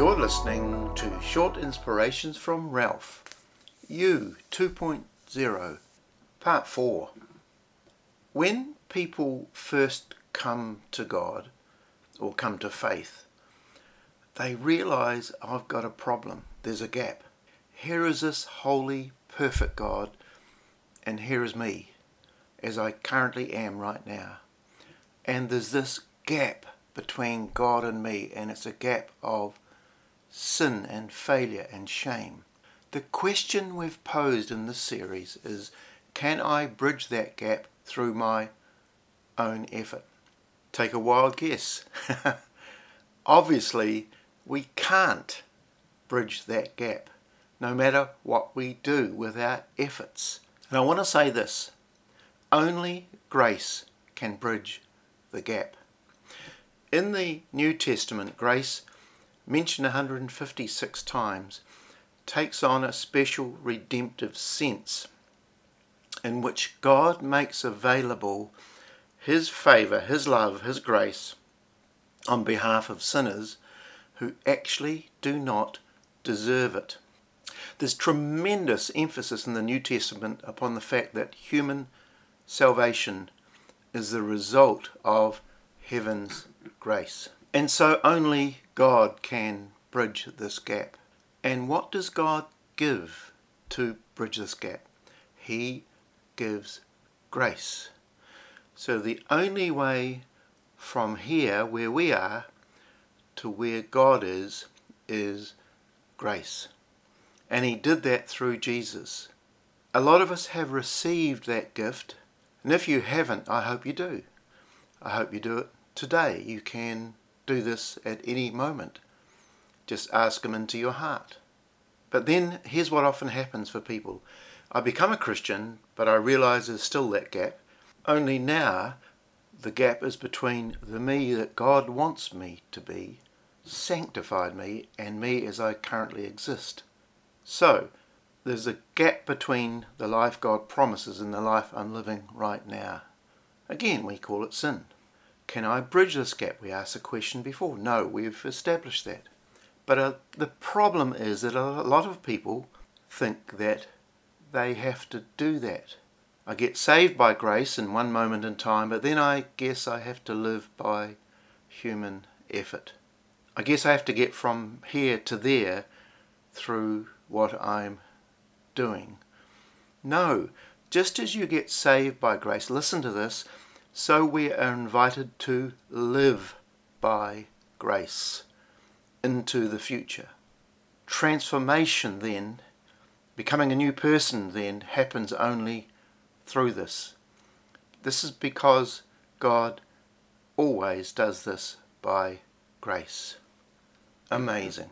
You're listening to Short Inspirations from Ralph. You 2.0, Part 4. When people first come to God or come to faith, they realize I've got a problem. There's a gap. Here is this holy, perfect God, and here is me as I currently am right now. And there's this gap between God and me, and it's a gap of sin and failure and shame. The question we've posed in this series is can I bridge that gap through my own effort? Take a wild guess. Obviously, we can't bridge that gap, no matter what we do with our efforts. And I want to say this only grace can bridge the gap. In the New Testament, grace, mentioned 156 times, takes on a special redemptive sense in which God makes available His favour, His love, His grace on behalf of sinners who actually do not deserve it. There's tremendous emphasis in the New Testament upon the fact that human salvation is the result of heaven's grace. And so only God can bridge this gap. And what does God give to bridge this gap? He gives grace. So the only way from here, where we are, to where God is, is grace. And He did that through Jesus. A lot of us have received that gift and if you haven't, I hope you do. I hope you do it today. You can do this at any moment. Just ask Him into your heart. But then here's what often happens for people I become a Christian, but I realize there's still that gap. Only now the gap is between the me that God wants me to be, sanctified me, and me as I currently exist. So, there's a gap between the life God promises and the life I'm living right now. Again, we call it sin. Can I bridge this gap? We asked the question before. No, we've established that. But uh, the problem is that a lot of people think that they have to do that. I get saved by grace in one moment in time, but then I guess I have to live by human effort. I guess I have to get from here to there through what I'm doing. No, just as you get saved by grace, listen to this, so we are invited to live by grace into the future. Transformation then, becoming a new person then, happens only through this. This is because God always does this by grace. Amazing.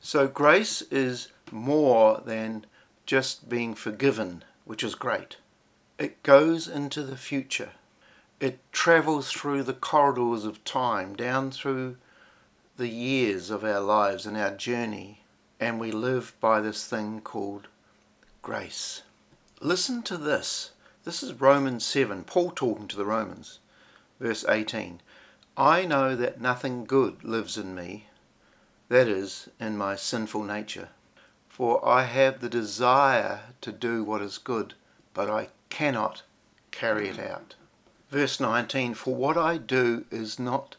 So, grace is more than just being forgiven, which is great. It goes into the future. It travels through the corridors of time, down through the years of our lives and our journey, and we live by this thing called grace. Listen to this. This is Romans 7, Paul talking to the Romans, verse 18. I know that nothing good lives in me, that is, in my sinful nature. For I have the desire to do what is good, but I cannot carry it out. Verse 19 For what I do is not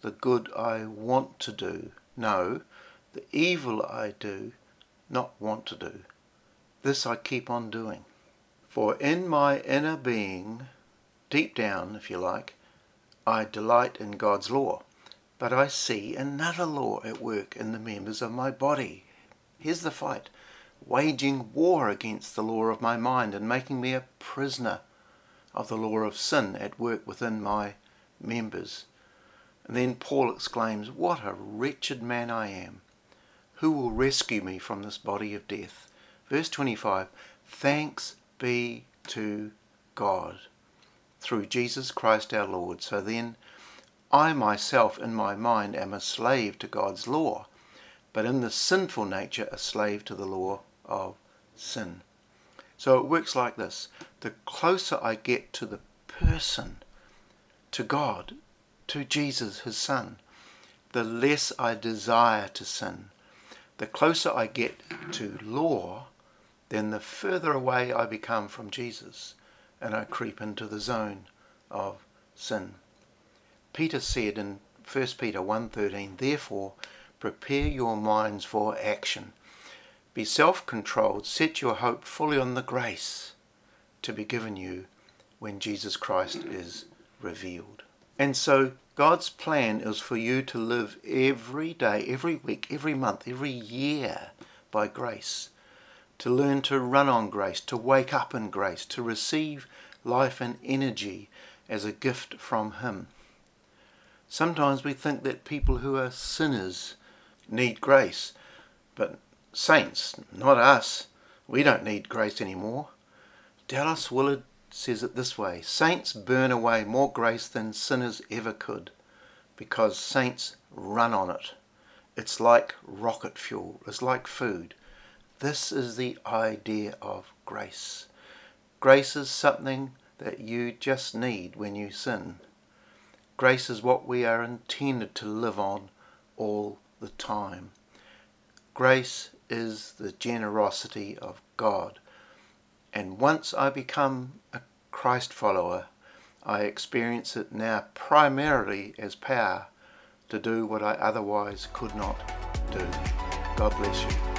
the good I want to do, no, the evil I do not want to do. This I keep on doing. For in my inner being, deep down, if you like, I delight in God's law, but I see another law at work in the members of my body. Here's the fight. Waging war against the law of my mind and making me a prisoner of the law of sin at work within my members. And then Paul exclaims, What a wretched man I am! Who will rescue me from this body of death? Verse 25 Thanks be to God through Jesus Christ our Lord. So then, I myself in my mind am a slave to God's law but in the sinful nature, a slave to the law of sin. So it works like this the closer I get to the person, to God, to Jesus, his Son, the less I desire to sin. The closer I get to law, then the further away I become from Jesus and I creep into the zone of sin. Peter said in 1 Peter 1:13, "Therefore prepare your minds for action. Be self-controlled, set your hope fully on the grace to be given you when Jesus Christ is revealed." And so God's plan is for you to live every day, every week, every month, every year by grace. To learn to run on grace, to wake up in grace, to receive life and energy as a gift from Him. Sometimes we think that people who are sinners need grace, but saints, not us, we don't need grace anymore. Dallas Willard says it this way Saints burn away more grace than sinners ever could because saints run on it. It's like rocket fuel, it's like food. This is the idea of grace. Grace is something that you just need when you sin. Grace is what we are intended to live on all the time. Grace is the generosity of God. And once I become a Christ follower, I experience it now primarily as power to do what I otherwise could not do. God bless you.